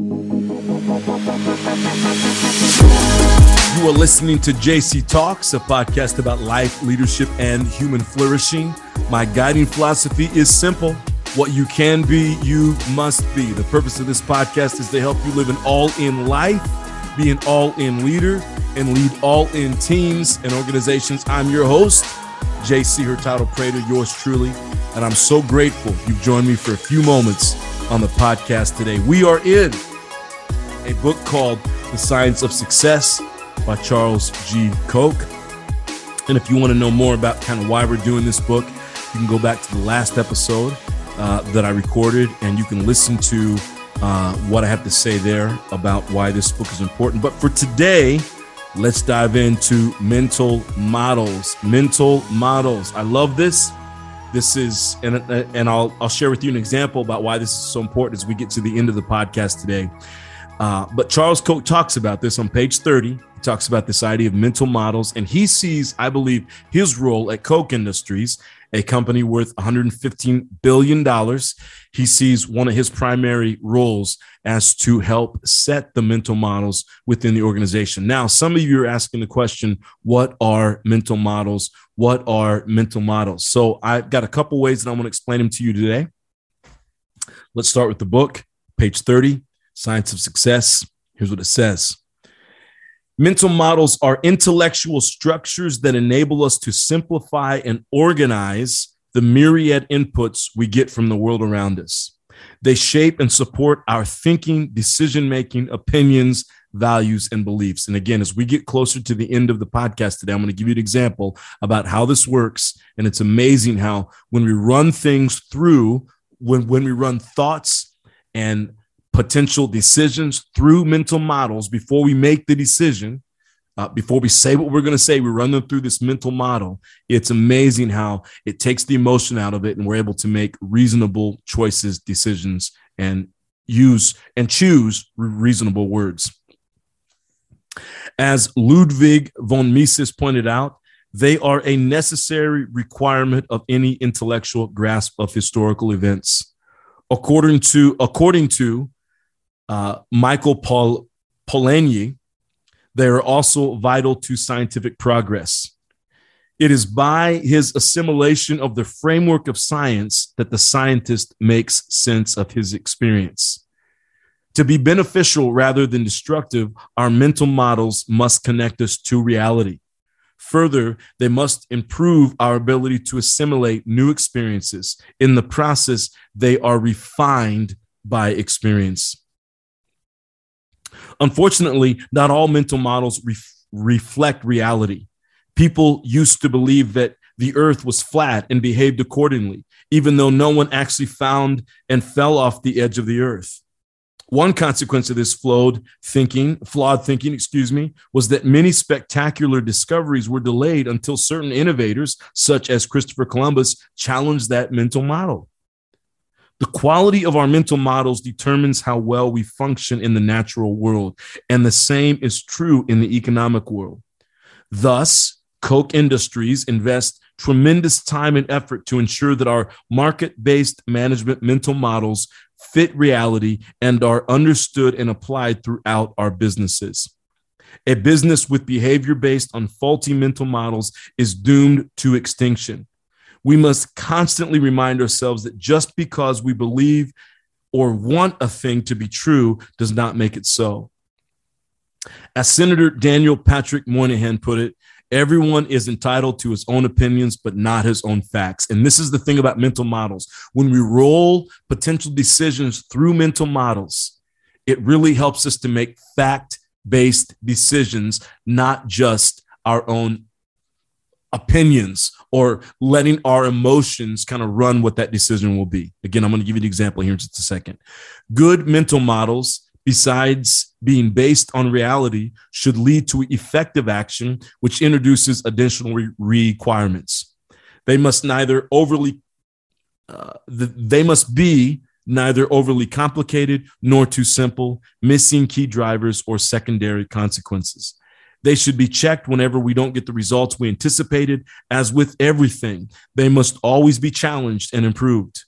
You are listening to JC Talks, a podcast about life, leadership, and human flourishing. My guiding philosophy is simple. What you can be, you must be. The purpose of this podcast is to help you live an all in life, be an all in leader, and lead all in teams and organizations. I'm your host, JC Hurtado Prater, yours truly. And I'm so grateful you've joined me for a few moments on the podcast today. We are in a book called The Science of Success by Charles G. Koch. And if you want to know more about kind of why we're doing this book, you can go back to the last episode uh, that I recorded and you can listen to uh, what I have to say there about why this book is important. But for today, let's dive into mental models. Mental models. I love this. This is, and, and I'll, I'll share with you an example about why this is so important as we get to the end of the podcast today. Uh, but Charles Koch talks about this on page 30. He talks about this idea of mental models, and he sees, I believe, his role at Koch Industries, a company worth $115 billion. He sees one of his primary roles as to help set the mental models within the organization. Now, some of you are asking the question, what are mental models? What are mental models? So I've got a couple ways that I want to explain them to you today. Let's start with the book, page 30. Science of Success. Here's what it says Mental models are intellectual structures that enable us to simplify and organize the myriad inputs we get from the world around us. They shape and support our thinking, decision making, opinions, values, and beliefs. And again, as we get closer to the end of the podcast today, I'm going to give you an example about how this works. And it's amazing how when we run things through, when, when we run thoughts and potential decisions through mental models before we make the decision. Uh, before we say what we're going to say, we run them through this mental model. It's amazing how it takes the emotion out of it, and we're able to make reasonable choices, decisions, and use and choose reasonable words. As Ludwig von Mises pointed out, they are a necessary requirement of any intellectual grasp of historical events. According to, according to uh, Michael Paul Polanyi, they are also vital to scientific progress. It is by his assimilation of the framework of science that the scientist makes sense of his experience. To be beneficial rather than destructive, our mental models must connect us to reality. Further, they must improve our ability to assimilate new experiences. In the process, they are refined by experience. Unfortunately, not all mental models ref- reflect reality. People used to believe that the earth was flat and behaved accordingly, even though no one actually found and fell off the edge of the earth. One consequence of this flawed thinking, flawed thinking, excuse me, was that many spectacular discoveries were delayed until certain innovators, such as Christopher Columbus, challenged that mental model. The quality of our mental models determines how well we function in the natural world, and the same is true in the economic world. Thus, Koch Industries invest tremendous time and effort to ensure that our market based management mental models fit reality and are understood and applied throughout our businesses. A business with behavior based on faulty mental models is doomed to extinction we must constantly remind ourselves that just because we believe or want a thing to be true does not make it so. As Senator Daniel Patrick Moynihan put it, everyone is entitled to his own opinions, but not his own facts. And this is the thing about mental models. When we roll potential decisions through mental models, it really helps us to make fact based decisions, not just our own opinions or letting our emotions kind of run what that decision will be. Again, I'm going to give you an example here in just a second. Good mental models, besides being based on reality, should lead to effective action, which introduces additional re- requirements. They must neither overly, uh, the, they must be neither overly complicated nor too simple, missing key drivers or secondary consequences. They should be checked whenever we don't get the results we anticipated. As with everything, they must always be challenged and improved.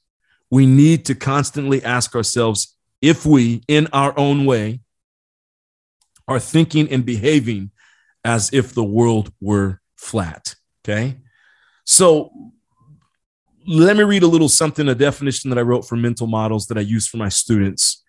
We need to constantly ask ourselves if we, in our own way, are thinking and behaving as if the world were flat. Okay. So let me read a little something, a definition that I wrote for mental models that I use for my students.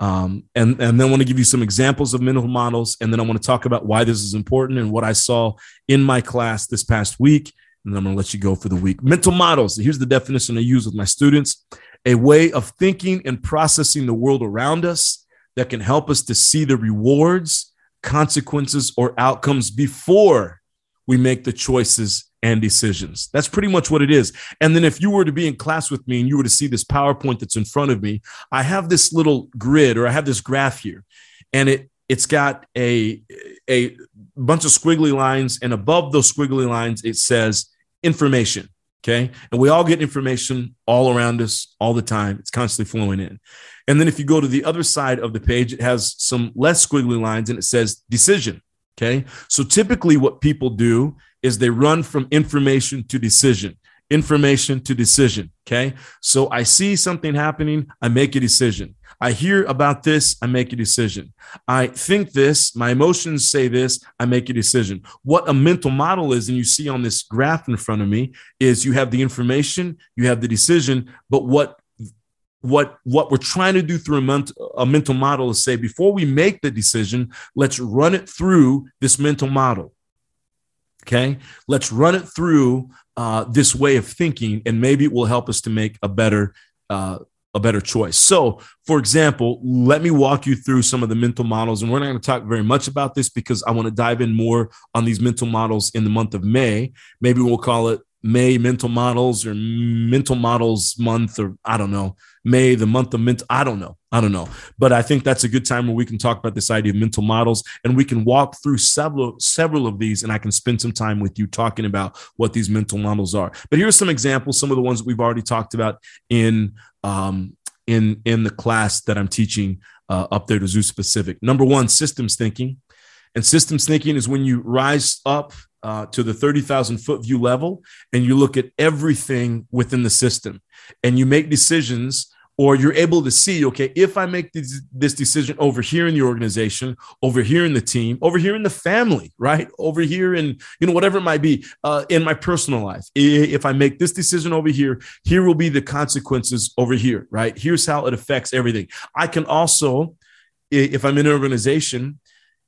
Um, and, and then I want to give you some examples of mental models. And then I want to talk about why this is important and what I saw in my class this past week. And then I'm going to let you go for the week. Mental models. Here's the definition I use with my students a way of thinking and processing the world around us that can help us to see the rewards, consequences, or outcomes before we make the choices and decisions. That's pretty much what it is. And then if you were to be in class with me and you were to see this PowerPoint that's in front of me, I have this little grid or I have this graph here and it it's got a a bunch of squiggly lines and above those squiggly lines it says information, okay? And we all get information all around us all the time. It's constantly flowing in. And then if you go to the other side of the page, it has some less squiggly lines and it says decision. Okay. So typically, what people do is they run from information to decision, information to decision. Okay. So I see something happening, I make a decision. I hear about this, I make a decision. I think this, my emotions say this, I make a decision. What a mental model is, and you see on this graph in front of me, is you have the information, you have the decision, but what what what we're trying to do through a, ment- a mental model is say before we make the decision let's run it through this mental model Okay, let's run it through uh, this way of thinking, and maybe it will help us to make a better uh, a better choice. So, for example, let me walk you through some of the mental models, and we're not going to talk very much about this because I want to dive in more on these mental models in the month of May. Maybe we'll call it May mental models or mental models month, or I don't know, May, the month of mental. I don't know. I don't know. But I think that's a good time where we can talk about this idea of mental models and we can walk through several, several of these. And I can spend some time with you talking about what these mental models are. But here's some examples, some of the ones that we've already talked about in um, in in the class that I'm teaching uh, up there Azusa Pacific. Number one, systems thinking. And systems thinking is when you rise up uh, to the 30,000 foot view level and you look at everything within the system and you make decisions or you're able to see okay if i make this, this decision over here in the organization over here in the team over here in the family right over here in you know whatever it might be uh, in my personal life if i make this decision over here here will be the consequences over here right here's how it affects everything i can also if i'm in an organization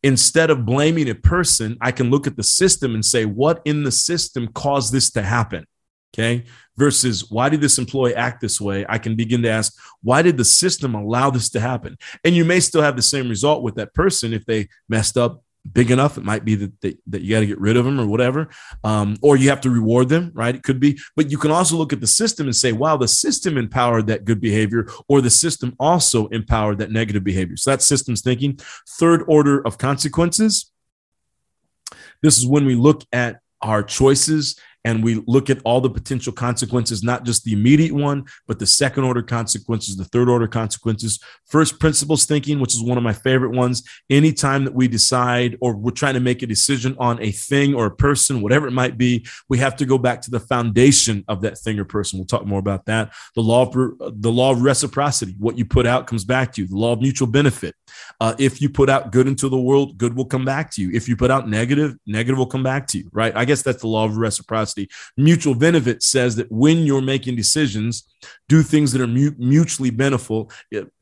instead of blaming a person, I can look at the system and say, what in the system caused this to happen? Okay. Versus why did this employee act this way? I can begin to ask, why did the system allow this to happen? And you may still have the same result with that person if they messed up big enough. It might be that that you got to get rid of them or whatever, um, or you have to reward them, right? It could be, but you can also look at the system and say, wow, the system empowered that good behavior, or the system also empowered that negative behavior. So that's systems thinking. Third order of consequences. This is when we look at our choices and we look at all the potential consequences, not just the immediate one, but the second order consequences, the third order consequences. First principles thinking, which is one of my favorite ones. Anytime that we decide or we're trying to make a decision on a thing or a person, whatever it might be, we have to go back to the foundation of that thing or person. We'll talk more about that. The law of the law of reciprocity. What you put out comes back to you. The law of mutual benefit. Uh, if you put out good into the world, good will come back to you. If you put out negative, negative will come back to you. Right? I guess that's the law of reciprocity Mutual benefit says that when you're making decisions, do things that are mutually beneficial,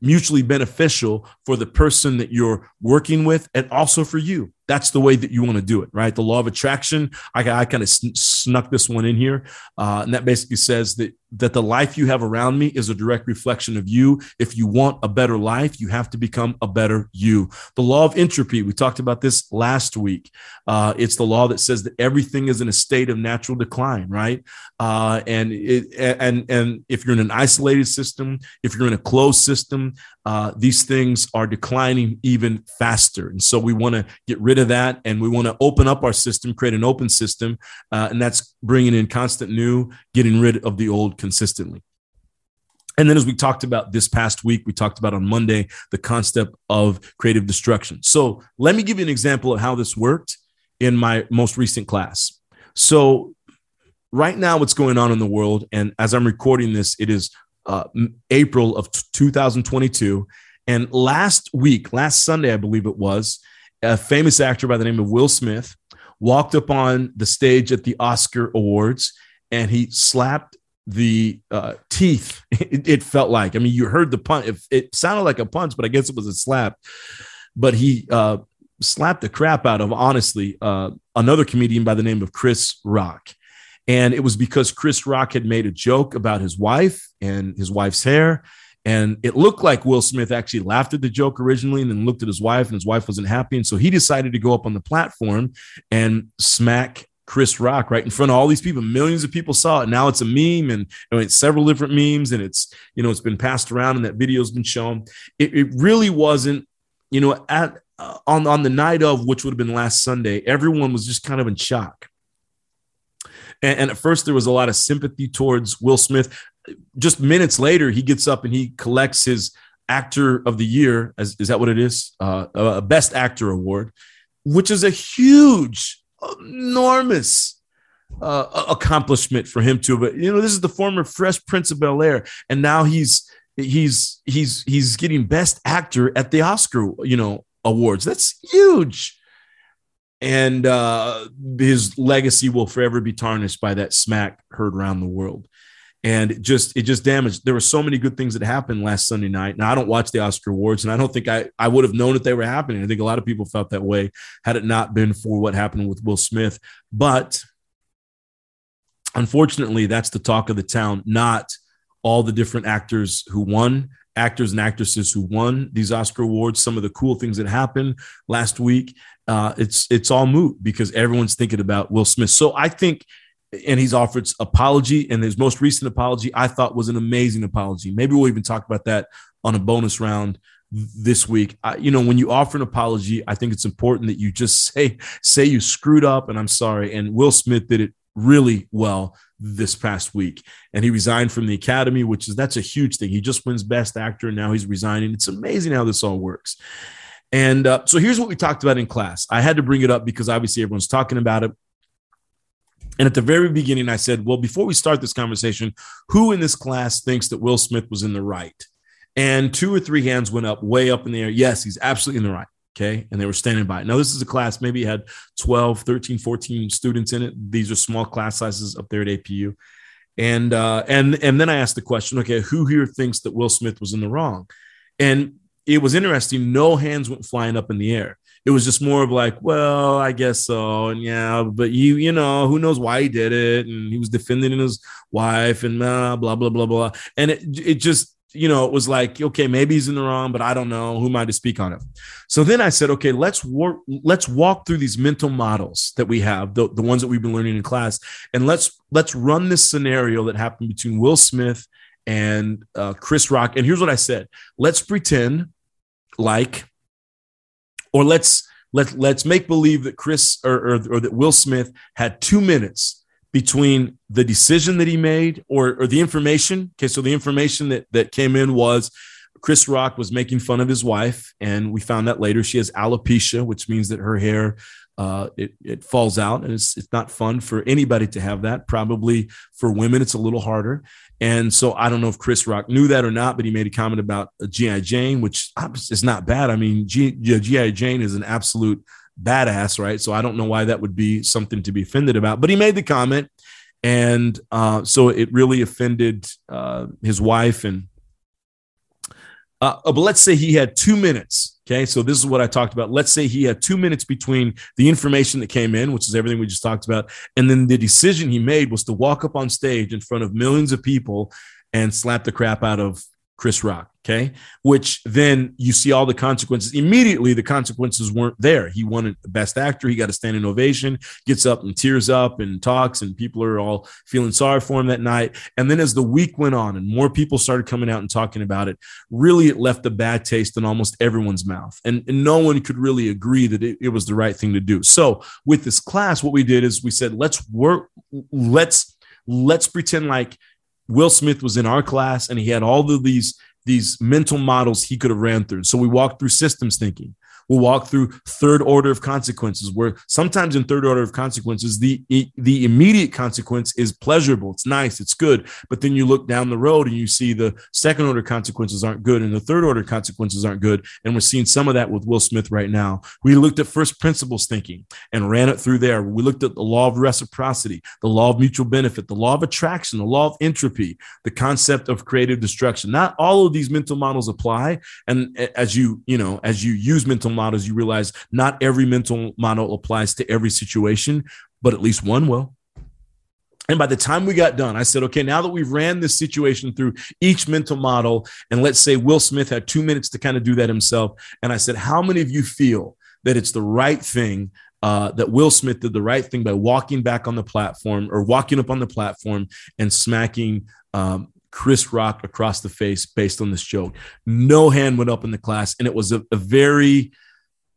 mutually beneficial for the person that you're working with and also for you. That's the way that you want to do it, right? The law of attraction. I, I kind of snuck this one in here, uh, and that basically says that that the life you have around me is a direct reflection of you. If you want a better life, you have to become a better you. The law of entropy. We talked about this last week. Uh, it's the law that says that everything is in a state of natural decline, right? Uh, and it, and and if you're in an isolated system, if you're in a closed system, uh, these things are declining even faster. And so we want to get rid of that and we want to open up our system, create an open system. Uh, and that's bringing in constant new, getting rid of the old consistently. And then, as we talked about this past week, we talked about on Monday the concept of creative destruction. So, let me give you an example of how this worked in my most recent class. So, right now, what's going on in the world, and as I'm recording this, it is uh, April of 2022. And last week, last Sunday, I believe it was, a famous actor by the name of Will Smith walked up on the stage at the Oscar Awards and he slapped the uh, teeth. It, it, felt like. I mean, you heard the punch. It, it, sounded like a punch, but I guess it was a slap. But he uh, slapped the crap out of, honestly, uh, another comedian by the name of Chris Rock. And it was because Chris Rock had made a joke about his wife and his wife's hair. And it looked like Will Smith actually laughed at the joke originally and then looked at his wife, and his wife wasn't happy. And so he decided to go up on the platform and smack Chris Rock right in front of all these people. Millions of people saw it. Now it's a meme, and mean, it's several different memes, and it's you know it's been passed around, and that video's been shown. It, it really wasn't, you know, at uh, on on the night of which would have been last Sunday. Everyone was just kind of in shock. And, and at first, there was a lot of sympathy towards Will Smith just minutes later, he gets up and he collects his actor of the year. As, is that what it is? Uh, a best actor award, which is a huge, enormous uh, accomplishment for him too. But you know, this is the former Fresh Prince of Bel Air, and now he's he's he's he's getting best actor at the Oscar, you know, awards. That's huge. And uh, his legacy will forever be tarnished by that smack heard around the world and it just it just damaged there were so many good things that happened last sunday night. Now i don't watch the oscar awards and i don't think i i would have known that they were happening. I think a lot of people felt that way had it not been for what happened with will smith. But unfortunately that's the talk of the town not all the different actors who won actors and actresses who won these oscar awards some of the cool things that happened last week. Uh, it's it's all moot because everyone's thinking about will smith. So i think and he's offered apology and his most recent apology i thought was an amazing apology. Maybe we'll even talk about that on a bonus round this week. I, you know when you offer an apology i think it's important that you just say say you screwed up and i'm sorry. And will smith did it really well this past week. And he resigned from the academy which is that's a huge thing. He just wins best actor and now he's resigning. It's amazing how this all works. And uh, so here's what we talked about in class. I had to bring it up because obviously everyone's talking about it and at the very beginning, I said, well, before we start this conversation, who in this class thinks that Will Smith was in the right? And two or three hands went up, way up in the air. Yes, he's absolutely in the right. Okay. And they were standing by. Now, this is a class, maybe had 12, 13, 14 students in it. These are small class sizes up there at APU. And uh, and and then I asked the question, okay, who here thinks that Will Smith was in the wrong? And it was interesting. No hands went flying up in the air it was just more of like, well, I guess so, and yeah, but you, you know, who knows why he did it, and he was defending his wife, and blah blah blah blah blah, and it it just you know it was like okay maybe he's in the wrong but i don't know. Who am i to speak on it? So then i said okay let's work let's walk through these mental models that we have the, the ones that we've been learning in class and let's let's run this scenario that happened between will smith and uh, chris rock. And here's what i said. Let's pretend like or let's let let's make believe that Chris or, or, or that Will Smith had two minutes between the decision that he made or, or the information. Okay, so the information that that came in was Chris Rock was making fun of his wife, and we found that later she has alopecia, which means that her hair uh, it, it falls out, and it's it's not fun for anybody to have that. Probably for women, it's a little harder. And so I don't know if Chris Rock knew that or not, but he made a comment about G.I. Jane, which is not bad. I mean, G.I. Jane is an absolute badass, right? So I don't know why that would be something to be offended about. But he made the comment. And uh, so it really offended uh, his wife. And uh, but let's say he had two minutes Okay, so this is what I talked about. Let's say he had two minutes between the information that came in, which is everything we just talked about, and then the decision he made was to walk up on stage in front of millions of people and slap the crap out of Chris Rock. Okay. Which then you see all the consequences. Immediately, the consequences weren't there. He won best actor. He got a standing ovation, gets up and tears up and talks, and people are all feeling sorry for him that night. And then as the week went on and more people started coming out and talking about it, really it left a bad taste in almost everyone's mouth. And, and no one could really agree that it, it was the right thing to do. So with this class, what we did is we said, let's work, let's let's pretend like Will Smith was in our class and he had all of these these mental models he could have ran through. So we walked through systems thinking. We'll walk through third order of consequences, where sometimes in third order of consequences, the the immediate consequence is pleasurable. It's nice, it's good. But then you look down the road and you see the second order consequences aren't good, and the third order consequences aren't good. And we're seeing some of that with Will Smith right now. We looked at first principles thinking and ran it through there. We looked at the law of reciprocity, the law of mutual benefit, the law of attraction, the law of entropy, the concept of creative destruction. Not all of these mental models apply. And as you, you know, as you use mental models, you realize not every mental model applies to every situation, but at least one will. And by the time we got done, I said, okay, now that we've ran this situation through each mental model, and let's say Will Smith had two minutes to kind of do that himself. And I said, how many of you feel that it's the right thing uh, that Will Smith did the right thing by walking back on the platform or walking up on the platform and smacking um, Chris Rock across the face based on this joke. No hand went up in the class, and it was a, a very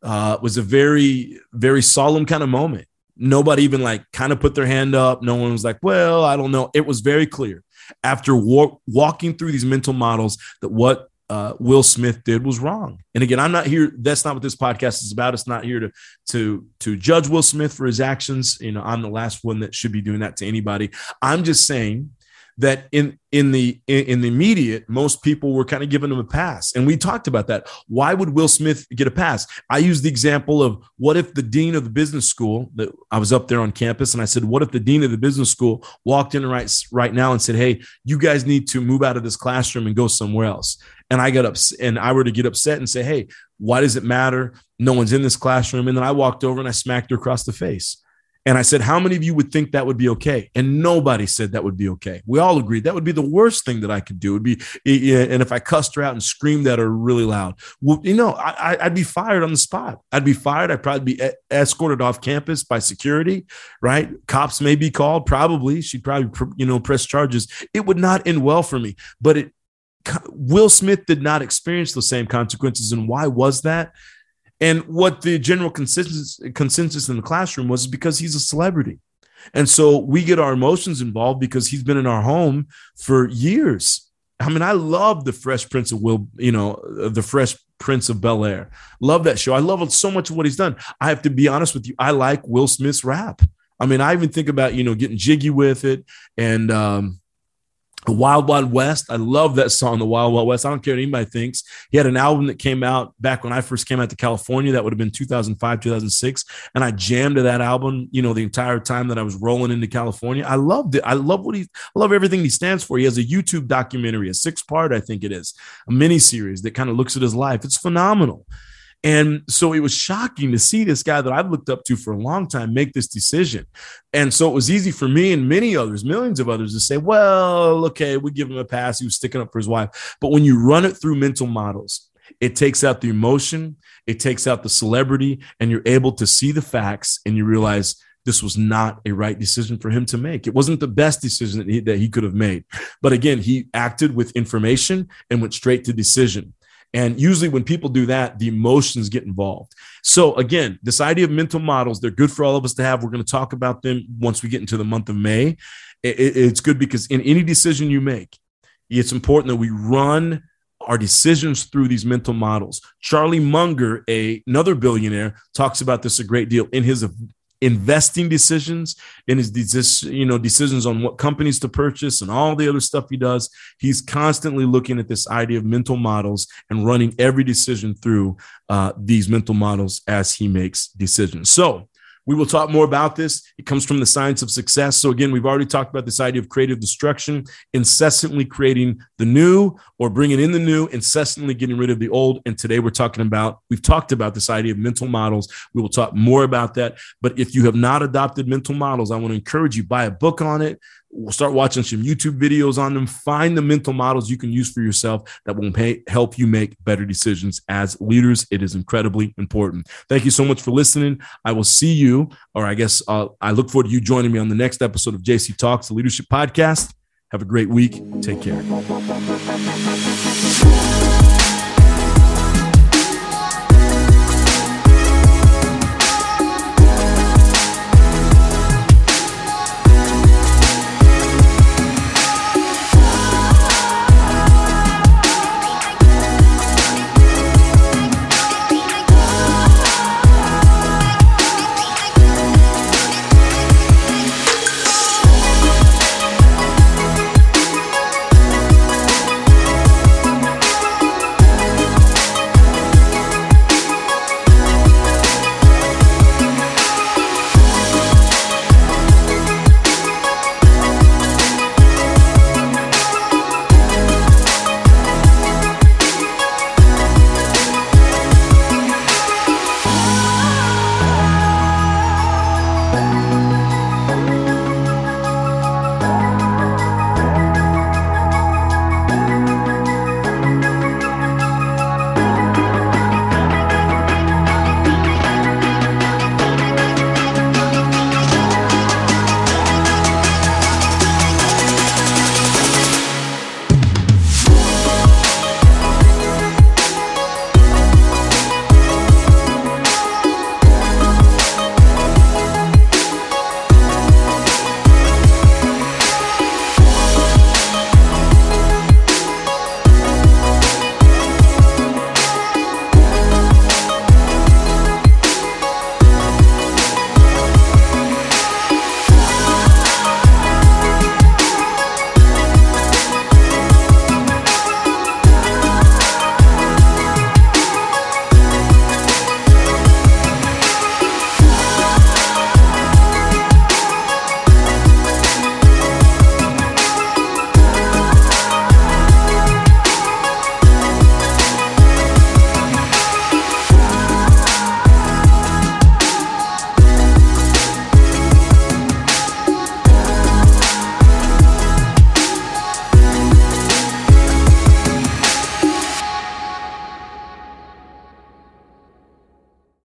uh, was a very very solemn kind of moment. Nobody even like kind of put their hand up. No one was like, "Well, I don't know." It was very clear after wa- walking through these mental models that what uh, Will Smith did was wrong. And again, I'm not here. That's not what this podcast is about. It's not here to to to judge Will Smith for his actions. You know, I'm the last one that should be doing that to anybody. I'm just saying that in in the in the immediate most people were kind of giving him a pass. And we talked about that. Why would will smith get a pass? I used the example of what if the dean of the business school that i was up there on campus and i said what if the dean of the business school walked in right right now and said hey you guys need to move out of this classroom and go somewhere else? And i got up and i were to get upset and say hey why does it matter? No one's in this classroom. And then i walked over and i smacked her across the face and I said, How many of you would think that would be okay? And nobody said that would be okay. We all agreed that would be the worst thing that I could do. It would be, and if I cussed her out and screamed at her really loud, well, you know, I, would be fired on the spot. I'd be fired. I'd probably be escorted off campus by security, right? Cops may be called, probably. She'd probably, you know, press charges. It would not end well for me. But it, Will Smith did not experience the same consequences. And why was that? And what the general consensus consensus in the classroom was because he's a celebrity. And so we get our emotions involved because he's been in our home for years. I mean, I love the Fresh Prince of Will, you know, the Fresh Prince of Bel Air. Love that show. I love so much of what he's done. I have to be honest with you. I like Will Smith's rap. I mean, I even think about, you know, getting jiggy with it and, um, Wild Wild West. I love that song, The Wild Wild West. I don't care what anybody thinks. He had an album that came out back when I first came out to California. That would have been 2005, 2006. And I jammed to that album, you know, the entire time that I was rolling into California. I loved it. I love what he, I love everything he stands for. He has a YouTube documentary, a six part, I think it is, a mini series that kind of looks at his life. It's phenomenal. And so it was shocking to see this guy that I've looked up to for a long time make this decision. And so it was easy for me and many others, millions of others, to say, well, okay, we give him a pass. He was sticking up for his wife. But when you run it through mental models, it takes out the emotion, it takes out the celebrity, and you're able to see the facts and you realize this was not a right decision for him to make. It wasn't the best decision that he, that he could have made. But again, he acted with information and went straight to decision. And usually, when people do that, the emotions get involved. So, again, this idea of mental models, they're good for all of us to have. We're going to talk about them once we get into the month of May. It's good because in any decision you make, it's important that we run our decisions through these mental models. Charlie Munger, a, another billionaire, talks about this a great deal in his investing decisions in his you know decisions on what companies to purchase and all the other stuff he does. He's constantly looking at this idea of mental models and running every decision through uh, these mental models as he makes decisions. So we will talk more about this. It comes from the science of success. So, again, we've already talked about this idea of creative destruction, incessantly creating the new or bringing in the new, incessantly getting rid of the old. And today we're talking about, we've talked about this idea of mental models. We will talk more about that. But if you have not adopted mental models, I want to encourage you, buy a book on it, start watching some YouTube videos on them. Find the mental models you can use for yourself that will pay, help you make better decisions as leaders. It is incredibly important. Thank you so much for listening. I will see you, or I guess uh, I look forward to you joining me on the next episode of JC Talks, the Leadership Podcast. Have a great week. Take care.